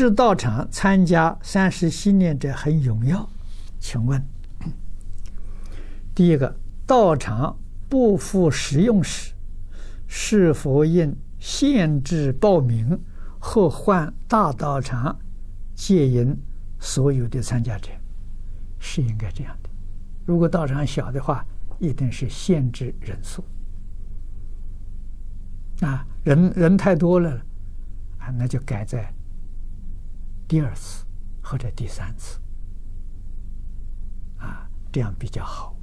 至道场参加三时系念者很踊跃，请问，第一个道场不敷使用时，是否应限制报名或换大道场接引所有的参加者？是应该这样的。如果道场小的话，一定是限制人数。啊，人人太多了，啊，那就改在第二次或者第三次，啊，这样比较好。